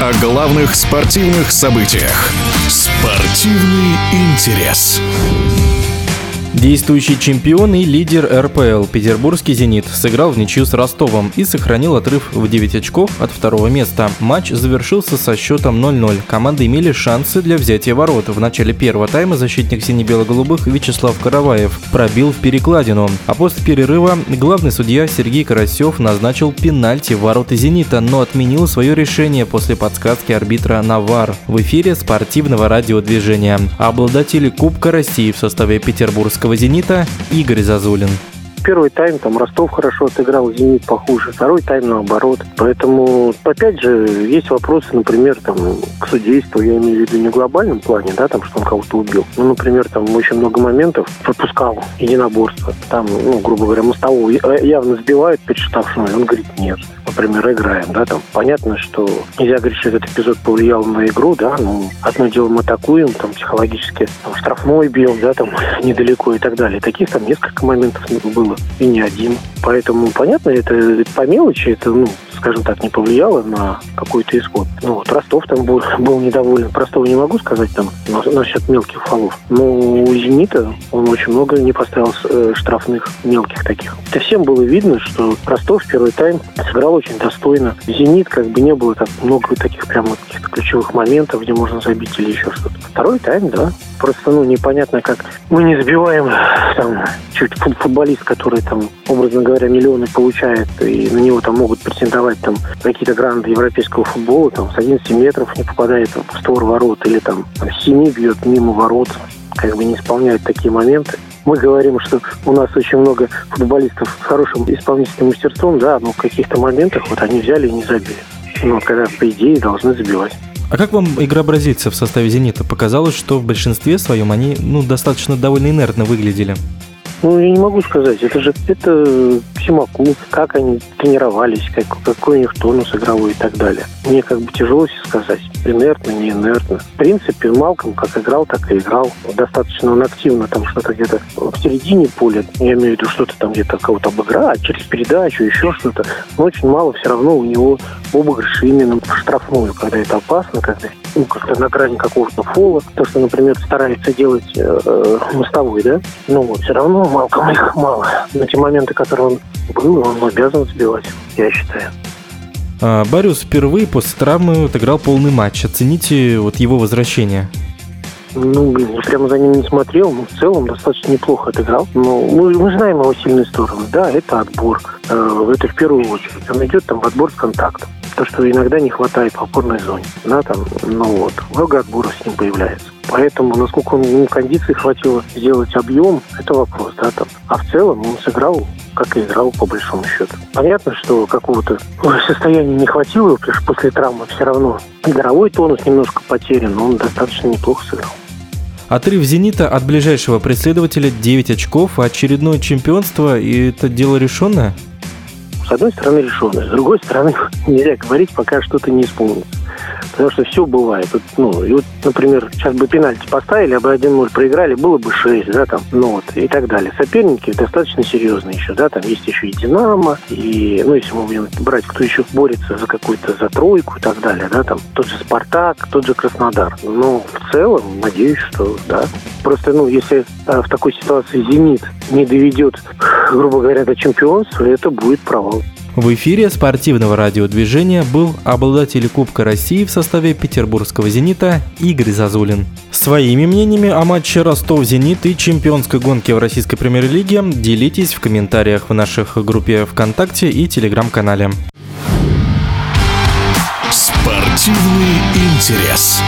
О главных спортивных событиях. Спортивный интерес. Действующий чемпион и лидер РПЛ Петербургский «Зенит» сыграл в ничью с Ростовом и сохранил отрыв в 9 очков от второго места. Матч завершился со счетом 0-0. Команды имели шансы для взятия ворот. В начале первого тайма защитник сине-бело-голубых Вячеслав Караваев пробил в перекладину. А после перерыва главный судья Сергей Карасев назначил пенальти в ворота «Зенита», но отменил свое решение после подсказки арбитра Навар в эфире спортивного радиодвижения. Обладатели Кубка России в составе Петербургского «Зенита» Игорь Зазулин. Первый тайм там Ростов хорошо отыграл, Зенит похуже. Второй тайм наоборот. Поэтому, опять же, есть вопросы, например, там, к судейству, я имею в виду не в глобальном плане, да, там, что он кого-то убил. Ну, например, там очень много моментов пропускал единоборство. Там, ну, грубо говоря, мостового явно сбивают перечитавшего, он говорит нет. Например, играем, да, там. Понятно, что нельзя говорить, что этот эпизод повлиял на игру, да, ну, одно дело мы атакуем, там, психологически, там, штрафной бил, да, там, недалеко и так далее. Таких там несколько моментов было, и не один. Поэтому, понятно, это по мелочи, это, ну, скажем так, не повлияло на какой-то исход. Ну, вот Ростов там был, был недоволен. Простого не могу сказать там насчет мелких фолов. Но у «Зенита» он очень много не поставил э, штрафных мелких таких. Это всем было видно, что Ростов в первый тайм сыграл очень достойно. «Зенит» как бы не было так много таких прямо каких-то ключевых моментов, где можно забить или еще что-то. Второй тайм, да. Просто, ну, непонятно, как мы не забиваем там чуть футболист, который там, образно говоря, миллионы получает, и на него там могут претендовать там какие-то гранды европейского футбола, там с 11 метров не попадает в створ ворот, или там с 7 бьет мимо ворот, как бы не исполняет такие моменты. Мы говорим, что у нас очень много футболистов с хорошим исполнительным мастерством, да, но в каких-то моментах вот они взяли и не забили. Ну, когда, по идее, должны забивать. А как вам игра бразильцев в составе «Зенита»? Показалось, что в большинстве своем они ну, достаточно довольно инертно выглядели. Ну, я не могу сказать. Это же это Симаку, как они тренировались, как, какой у них тонус игровой и так далее. Мне как бы тяжело сказать, инертно, не инертно. В принципе, Малком как играл, так и играл. Достаточно он активно там что-то где-то в середине поля, я имею в виду что-то там где-то кого-то обыграть, через передачу, еще что-то. Но очень мало все равно у него обыгрыши именно в штрафную, когда это опасно, когда как-то на грани какого-то фола. То, что, например, старается делать э, э мостовой, да, ну вот, все равно Малком их мало. На те моменты, которые он был, он обязан сбивать, я считаю. А, Бариус впервые после травмы отыграл полный матч. Оцените вот его возвращение. Ну, блин, я прямо за ним не смотрел, но в целом достаточно неплохо отыграл. Но мы, мы знаем его сильные стороны. Да, это отбор. Э, это в первую очередь. Он идет там в отбор с контактом. То, что иногда не хватает в опорной зоне. Да, там, ну вот, много отборов с ним появляется. Поэтому, насколько ему кондиции хватило сделать объем, это вопрос, да, там. А в целом он сыграл как и играл по большому счету. Понятно, что какого-то состояния не хватило, потому что после травмы все равно игровой тонус немножко потерян, но он достаточно неплохо сыграл. Отрыв «Зенита» от ближайшего преследователя 9 очков, а очередное чемпионство, и это дело решенное? С одной стороны, решенное. С другой стороны, нельзя говорить, пока что-то не исполнится. Потому что все бывает. Вот, ну, и вот, например, сейчас бы пенальти поставили, а бы 1-0 проиграли, было бы 6, да, там, ну вот, и так далее. Соперники достаточно серьезные еще, да, там есть еще и Динамо, и, ну, если мы будем брать, кто еще борется за какую-то, за тройку и так далее, да, там, тот же Спартак, тот же Краснодар. Но в целом, надеюсь, что, да. Просто, ну, если а, в такой ситуации «Зенит» не доведет, грубо говоря, до чемпионства, это будет провал. В эфире спортивного радиодвижения был обладатель Кубка России в составе петербургского «Зенита» Игорь Зазулин. Своими мнениями о матче Ростов-Зенит и чемпионской гонке в российской премьер-лиге делитесь в комментариях в наших группе ВКонтакте и Телеграм-канале. Спортивный интерес.